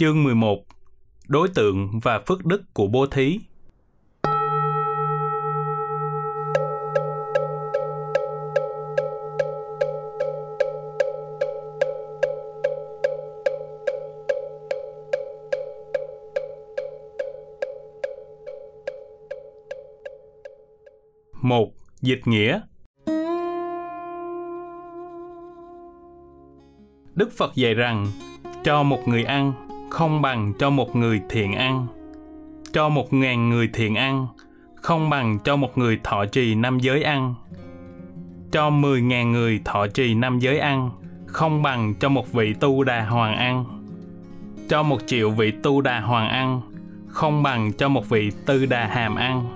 Chương 11 Đối tượng và phước đức của bố thí. Một, Dịch nghĩa. Đức Phật dạy rằng, cho một người ăn không bằng cho một người thiện ăn. Cho một ngàn người thiện ăn không bằng cho một người thọ trì năm giới ăn. Cho mười ngàn người thọ trì năm giới ăn không bằng cho một vị tu đà hoàng ăn. Cho một triệu vị tu đà hoàng ăn không bằng cho một vị tư đà hàm ăn.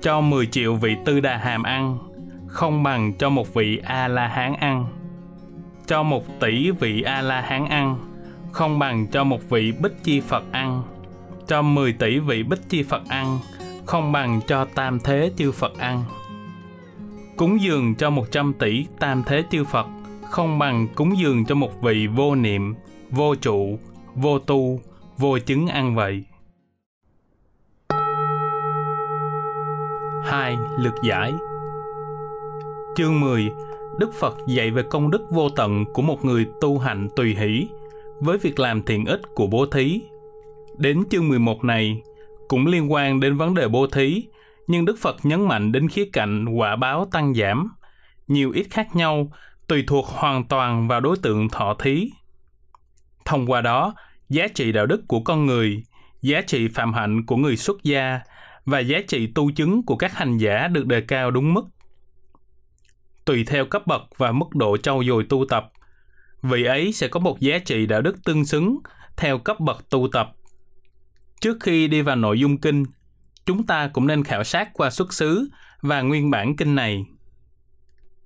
Cho mười triệu vị tư đà hàm ăn không bằng cho một vị A-la-hán ăn cho một tỷ vị A-la-hán ăn, không bằng cho một vị Bích Chi Phật ăn. Cho 10 tỷ vị Bích Chi Phật ăn, không bằng cho tam thế chư Phật ăn. Cúng dường cho 100 tỷ tam thế chư Phật, không bằng cúng dường cho một vị vô niệm, vô trụ, vô tu, vô chứng ăn vậy. 2. Lực giải Chương 10 Đức Phật dạy về công đức vô tận của một người tu hành tùy hỷ với việc làm thiện ích của bố thí. Đến chương 11 này cũng liên quan đến vấn đề bố thí, nhưng Đức Phật nhấn mạnh đến khía cạnh quả báo tăng giảm, nhiều ít khác nhau, tùy thuộc hoàn toàn vào đối tượng thọ thí. Thông qua đó, giá trị đạo đức của con người, giá trị phạm hạnh của người xuất gia và giá trị tu chứng của các hành giả được đề cao đúng mức tùy theo cấp bậc và mức độ trau dồi tu tập. Vị ấy sẽ có một giá trị đạo đức tương xứng theo cấp bậc tu tập. Trước khi đi vào nội dung kinh, chúng ta cũng nên khảo sát qua xuất xứ và nguyên bản kinh này.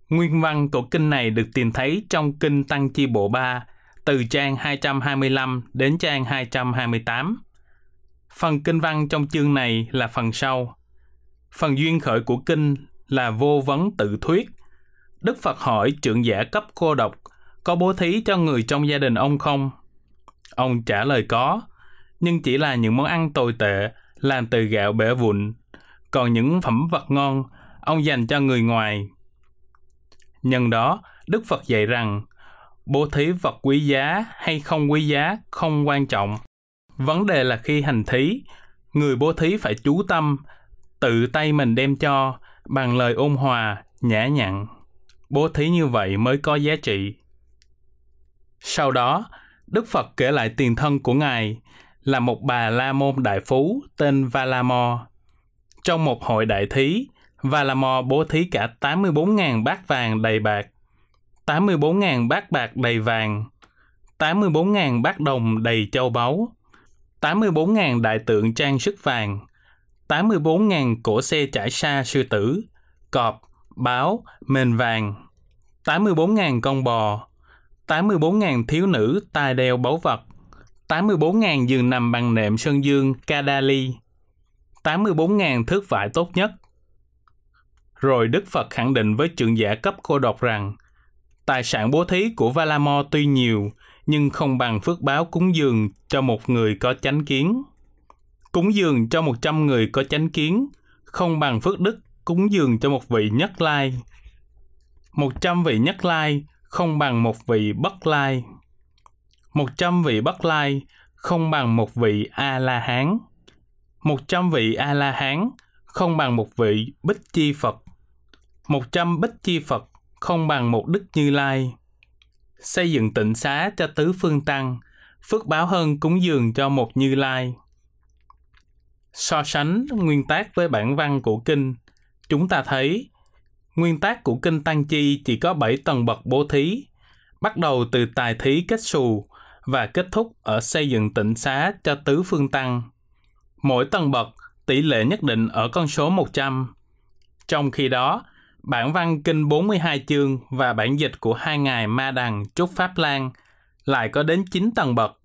Nguyên văn của kinh này được tìm thấy trong kinh Tăng Chi Bộ 3, từ trang 225 đến trang 228. Phần kinh văn trong chương này là phần sau. Phần duyên khởi của kinh là vô vấn tự thuyết, Đức Phật hỏi trưởng giả cấp cô độc có bố thí cho người trong gia đình ông không? Ông trả lời có, nhưng chỉ là những món ăn tồi tệ làm từ gạo bể vụn. Còn những phẩm vật ngon, ông dành cho người ngoài. Nhân đó, Đức Phật dạy rằng, bố thí vật quý giá hay không quý giá không quan trọng. Vấn đề là khi hành thí, người bố thí phải chú tâm, tự tay mình đem cho bằng lời ôn hòa, nhã nhặn bố thí như vậy mới có giá trị. Sau đó, Đức Phật kể lại tiền thân của Ngài là một bà La Môn Đại Phú tên Valamor. Trong một hội đại thí, Valamor bố thí cả 84.000 bát vàng đầy bạc, 84.000 bát bạc đầy vàng, 84.000 bát đồng đầy châu báu, 84.000 đại tượng trang sức vàng, 84.000 cổ xe trải xa sư tử, cọp, báo, mền vàng, 84.000 con bò, 84.000 thiếu nữ tai đeo báu vật, 84.000 giường nằm bằng nệm sơn dương Kadali, 84.000 thước vải tốt nhất. Rồi Đức Phật khẳng định với trưởng giả cấp cô độc rằng, tài sản bố thí của Valamo tuy nhiều, nhưng không bằng phước báo cúng dường cho một người có chánh kiến. Cúng dường cho 100 người có chánh kiến, không bằng phước đức cúng dường cho một vị nhất lai. Một trăm vị nhất lai không bằng một vị bất lai. Một trăm vị bất lai không bằng một vị A-la-hán. Một trăm vị A-la-hán không bằng một vị Bích Chi Phật. Một trăm Bích Chi Phật không bằng một Đức Như Lai. Xây dựng tịnh xá cho tứ phương tăng, phước báo hơn cúng dường cho một Như Lai. So sánh nguyên tác với bản văn của kinh, chúng ta thấy nguyên tắc của kinh Tăng Chi chỉ có 7 tầng bậc bố thí, bắt đầu từ tài thí kết xù và kết thúc ở xây dựng tịnh xá cho tứ phương tăng. Mỗi tầng bậc tỷ lệ nhất định ở con số 100. Trong khi đó, bản văn kinh 42 chương và bản dịch của hai ngài Ma Đằng Trúc Pháp Lan lại có đến 9 tầng bậc.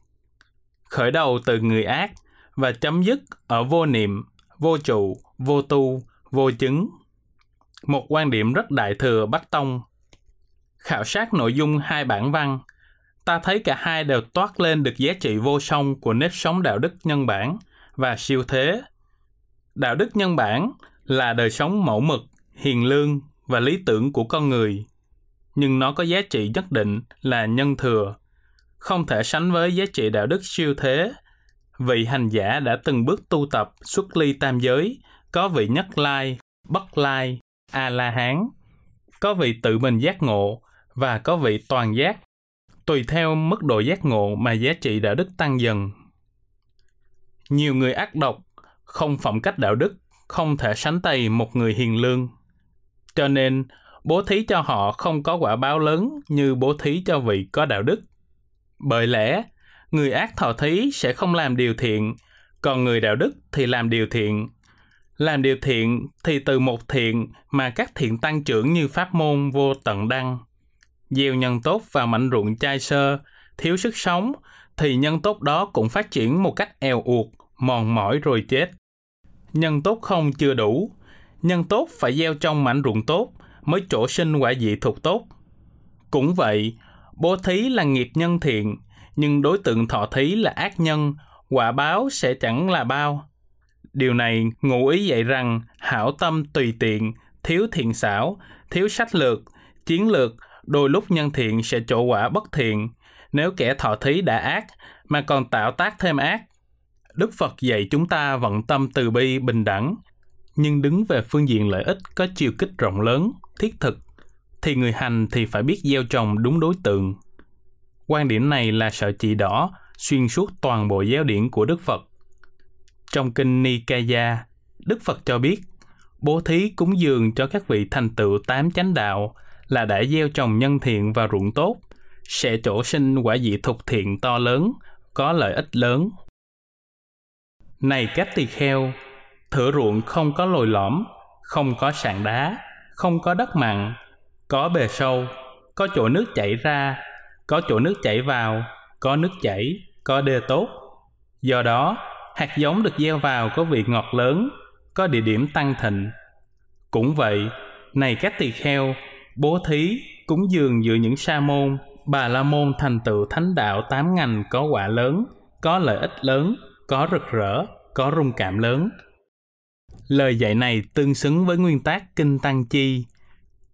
Khởi đầu từ người ác và chấm dứt ở vô niệm, vô trụ, vô tu, vô chứng. Một quan điểm rất đại thừa Bắc Tông. Khảo sát nội dung hai bản văn, ta thấy cả hai đều toát lên được giá trị vô song của nếp sống đạo đức nhân bản và siêu thế. Đạo đức nhân bản là đời sống mẫu mực, hiền lương và lý tưởng của con người. Nhưng nó có giá trị nhất định là nhân thừa, không thể sánh với giá trị đạo đức siêu thế. Vị hành giả đã từng bước tu tập xuất ly tam giới, có vị nhất lai, bất lai, a-la-hán, có vị tự mình giác ngộ và có vị toàn giác tùy theo mức độ giác ngộ mà giá trị đạo đức tăng dần. Nhiều người ác độc, không phẩm cách đạo đức, không thể sánh tay một người hiền lương. Cho nên, bố thí cho họ không có quả báo lớn như bố thí cho vị có đạo đức. Bởi lẽ, người ác thọ thí sẽ không làm điều thiện, còn người đạo đức thì làm điều thiện. Làm điều thiện thì từ một thiện mà các thiện tăng trưởng như pháp môn vô tận đăng gieo nhân tốt vào mảnh ruộng chai sơ, thiếu sức sống, thì nhân tốt đó cũng phát triển một cách eo uột, mòn mỏi rồi chết. Nhân tốt không chưa đủ, nhân tốt phải gieo trong mảnh ruộng tốt mới trổ sinh quả dị thuộc tốt. Cũng vậy, bố thí là nghiệp nhân thiện, nhưng đối tượng thọ thí là ác nhân, quả báo sẽ chẳng là bao. Điều này ngụ ý dạy rằng hảo tâm tùy tiện, thiếu thiện xảo, thiếu sách lược, chiến lược đôi lúc nhân thiện sẽ trổ quả bất thiện nếu kẻ thọ thí đã ác mà còn tạo tác thêm ác. Đức Phật dạy chúng ta vận tâm từ bi bình đẳng, nhưng đứng về phương diện lợi ích có chiều kích rộng lớn, thiết thực, thì người hành thì phải biết gieo trồng đúng đối tượng. Quan điểm này là sợi chỉ đỏ xuyên suốt toàn bộ giáo điển của Đức Phật. Trong kinh Nikaya, Đức Phật cho biết, bố thí cúng dường cho các vị thành tựu tám chánh đạo là đã gieo trồng nhân thiện và ruộng tốt, sẽ trổ sinh quả dị thục thiện to lớn, có lợi ích lớn. Này các tỳ kheo, thửa ruộng không có lồi lõm, không có sàn đá, không có đất mặn, có bề sâu, có chỗ nước chảy ra, có chỗ nước chảy vào, có nước chảy, có đê tốt. Do đó, hạt giống được gieo vào có vị ngọt lớn, có địa điểm tăng thịnh. Cũng vậy, này các tỳ kheo, bố thí, cúng dường giữa những sa môn, bà la môn thành tựu thánh đạo tám ngành có quả lớn, có lợi ích lớn, có rực rỡ, có rung cảm lớn. Lời dạy này tương xứng với nguyên tắc kinh tăng chi.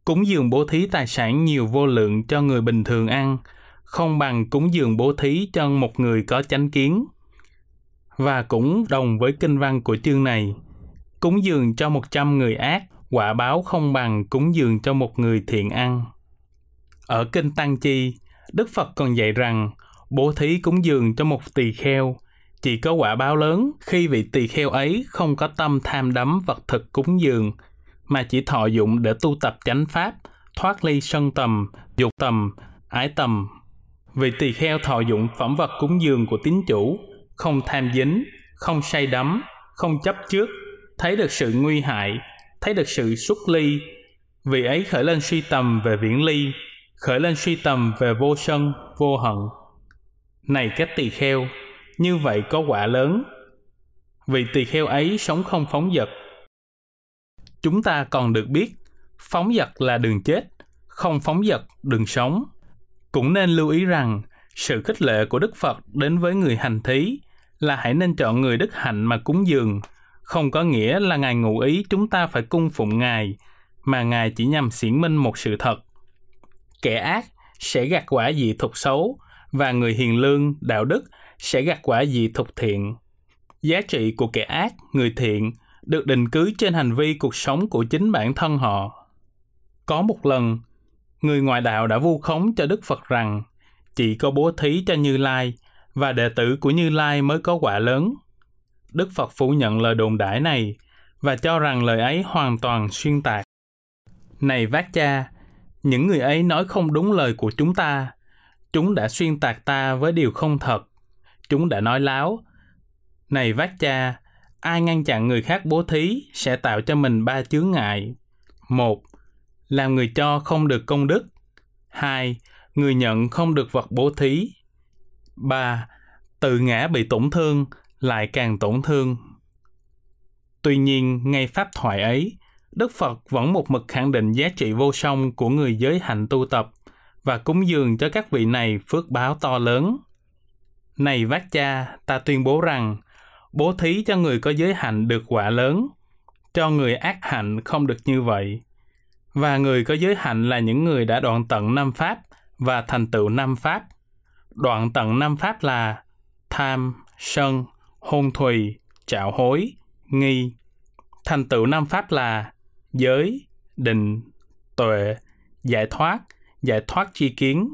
Cúng dường bố thí tài sản nhiều vô lượng cho người bình thường ăn, không bằng cúng dường bố thí cho một người có chánh kiến. Và cũng đồng với kinh văn của chương này, cúng dường cho một trăm người ác quả báo không bằng cúng dường cho một người thiện ăn. Ở Kinh Tăng Chi, Đức Phật còn dạy rằng bố thí cúng dường cho một tỳ kheo chỉ có quả báo lớn khi vị tỳ kheo ấy không có tâm tham đắm vật thực cúng dường mà chỉ thọ dụng để tu tập chánh pháp, thoát ly sân tầm, dục tầm, ái tầm. Vị tỳ kheo thọ dụng phẩm vật cúng dường của tín chủ, không tham dính, không say đắm, không chấp trước, thấy được sự nguy hại, thấy được sự xuất ly. Vì ấy khởi lên suy tầm về viễn ly khởi lên suy tầm về vô sân vô hận. Này các tỳ kheo như vậy có quả lớn. Vì tỳ kheo ấy sống không phóng dật chúng ta còn được biết phóng dật là đường chết không phóng dật đường sống. Cũng nên lưu ý rằng sự khích lệ của đức phật đến với người hành thí là hãy nên chọn người đức hạnh mà cúng dường không có nghĩa là Ngài ngụ ý chúng ta phải cung phụng Ngài, mà Ngài chỉ nhằm xiển minh một sự thật. Kẻ ác sẽ gặt quả dị thục xấu, và người hiền lương, đạo đức sẽ gặt quả dị thục thiện. Giá trị của kẻ ác, người thiện được định cứ trên hành vi cuộc sống của chính bản thân họ. Có một lần, người ngoại đạo đã vu khống cho Đức Phật rằng chỉ có bố thí cho Như Lai và đệ tử của Như Lai mới có quả lớn. Đức Phật phủ nhận lời đồn đãi này và cho rằng lời ấy hoàn toàn xuyên tạc. Này vác cha, những người ấy nói không đúng lời của chúng ta. Chúng đã xuyên tạc ta với điều không thật. Chúng đã nói láo. Này vác cha, ai ngăn chặn người khác bố thí sẽ tạo cho mình ba chướng ngại. Một, làm người cho không được công đức. Hai, người nhận không được vật bố thí. Ba, tự ngã bị tổn thương lại càng tổn thương. Tuy nhiên, ngay pháp thoại ấy, Đức Phật vẫn một mực khẳng định giá trị vô song của người giới hạnh tu tập và cúng dường cho các vị này phước báo to lớn. Này vác cha, ta tuyên bố rằng, bố thí cho người có giới hạnh được quả lớn, cho người ác hạnh không được như vậy. Và người có giới hạnh là những người đã đoạn tận năm pháp và thành tựu năm pháp. Đoạn tận năm pháp là tham, sân, hôn thùy, trạo hối, nghi. Thành tựu năm pháp là giới, định, tuệ, giải thoát, giải thoát chi kiến.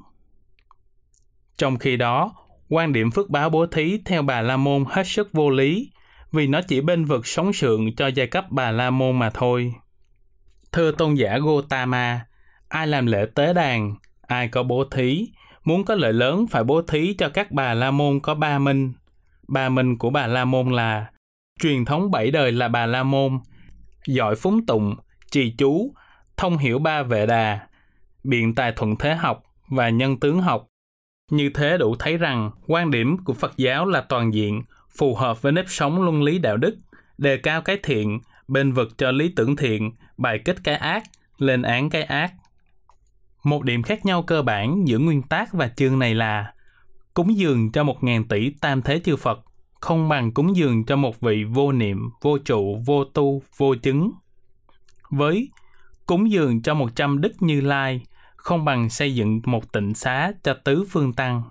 Trong khi đó, quan điểm phước báo bố thí theo Bà La Môn hết sức vô lý, vì nó chỉ bên vực sống sượng cho giai cấp Bà La Môn mà thôi. Thưa tôn giả Gotama, ai làm lễ tế đàn, ai có bố thí, muốn có lợi lớn phải bố thí cho các Bà La Môn có ba minh. Ba minh của Bà La Môn là truyền thống bảy đời là Bà La Môn, giỏi phúng tụng, trì chú, thông hiểu ba vệ đà, biện tài thuận thế học và nhân tướng học. Như thế đủ thấy rằng quan điểm của Phật giáo là toàn diện, phù hợp với nếp sống luân lý đạo đức, đề cao cái thiện, bên vực cho lý tưởng thiện, bài kích cái ác, lên án cái ác. Một điểm khác nhau cơ bản giữa nguyên tác và chương này là cúng dường cho một ngàn tỷ tam thế chư Phật không bằng cúng dường cho một vị vô niệm, vô trụ, vô tu, vô chứng. Với cúng dường cho một trăm đức như lai, không bằng xây dựng một tịnh xá cho tứ phương tăng.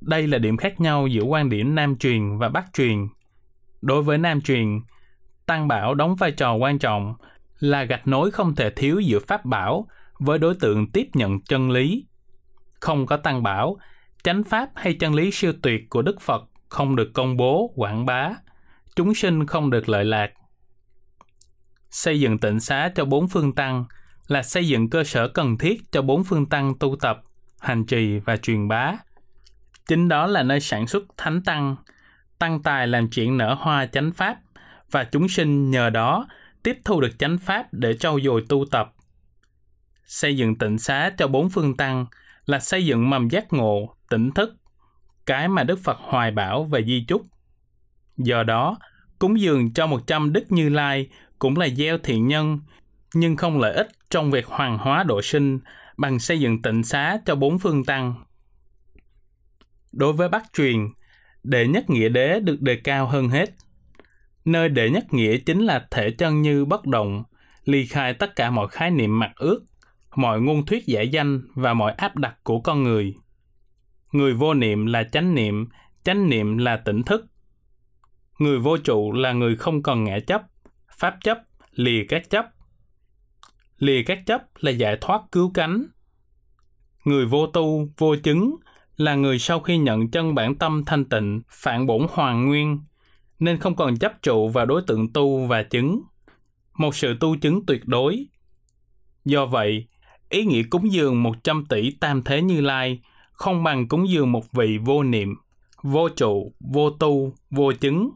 Đây là điểm khác nhau giữa quan điểm Nam truyền và Bắc truyền. Đối với Nam truyền, Tăng Bảo đóng vai trò quan trọng là gạch nối không thể thiếu giữa Pháp Bảo với đối tượng tiếp nhận chân lý. Không có Tăng Bảo, chánh Pháp hay chân lý siêu tuyệt của Đức Phật không được công bố, quảng bá, chúng sinh không được lợi lạc. Xây dựng tịnh xá cho bốn phương tăng là xây dựng cơ sở cần thiết cho bốn phương tăng tu tập, hành trì và truyền bá. Chính đó là nơi sản xuất thánh tăng, tăng tài làm chuyện nở hoa chánh pháp và chúng sinh nhờ đó tiếp thu được chánh pháp để trau dồi tu tập. Xây dựng tịnh xá cho bốn phương tăng là xây dựng mầm giác ngộ, tỉnh thức, cái mà Đức Phật hoài bảo về di chúc. Do đó, cúng dường cho 100 Đức Như Lai cũng là gieo thiện nhân, nhưng không lợi ích trong việc hoàng hóa độ sinh bằng xây dựng tịnh xá cho bốn phương tăng. Đối với Bắc truyền, đệ nhất nghĩa đế được đề cao hơn hết. Nơi đệ nhất nghĩa chính là thể chân như bất động, ly khai tất cả mọi khái niệm mặc ước, mọi ngôn thuyết giải danh và mọi áp đặt của con người. Người vô niệm là chánh niệm, chánh niệm là tỉnh thức. Người vô trụ là người không còn ngã chấp, pháp chấp, lìa các chấp. Lìa các chấp là giải thoát cứu cánh. Người vô tu, vô chứng là người sau khi nhận chân bản tâm thanh tịnh, phản bổn hoàn nguyên, nên không còn chấp trụ vào đối tượng tu và chứng. Một sự tu chứng tuyệt đối. Do vậy, ý nghĩa cúng dường 100 tỷ tam thế như lai không bằng cúng dường một vị vô niệm, vô trụ, vô tu, vô chứng,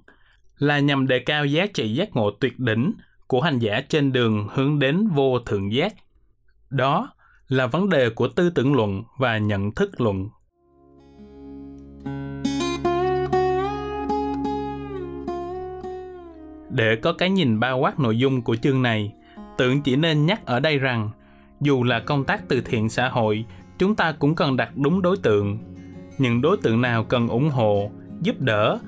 là nhằm đề cao giá trị giác ngộ tuyệt đỉnh của hành giả trên đường hướng đến vô thượng giác. Đó là vấn đề của tư tưởng luận và nhận thức luận. Để có cái nhìn bao quát nội dung của chương này, tưởng chỉ nên nhắc ở đây rằng dù là công tác từ thiện xã hội, chúng ta cũng cần đặt đúng đối tượng. Những đối tượng nào cần ủng hộ, giúp đỡ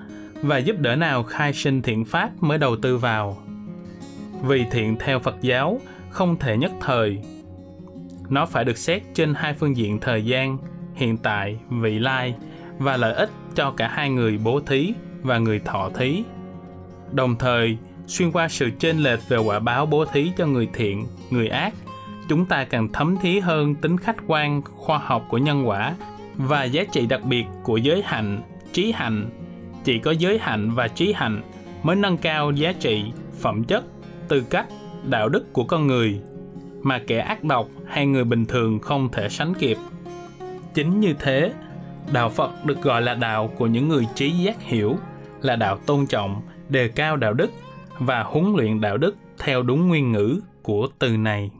và giúp đỡ nào khai sinh thiện pháp mới đầu tư vào. Vì thiện theo phật giáo, không thể nhất thời. Nó phải được xét trên hai phương diện thời gian, hiện tại, vị lai và lợi ích cho cả hai người bố thí và người thọ thí. Đồng thời, xuyên qua sự chênh lệch về quả báo bố thí cho người thiện, người ác chúng ta càng thấm thí hơn tính khách quan, khoa học của nhân quả và giá trị đặc biệt của giới hạnh, trí hạnh. Chỉ có giới hạnh và trí hạnh mới nâng cao giá trị, phẩm chất, tư cách, đạo đức của con người. Mà kẻ ác độc hay người bình thường không thể sánh kịp. Chính như thế, đạo phật được gọi là đạo của những người trí giác hiểu, là đạo tôn trọng, đề cao đạo đức và huấn luyện đạo đức theo đúng nguyên ngữ của từ này.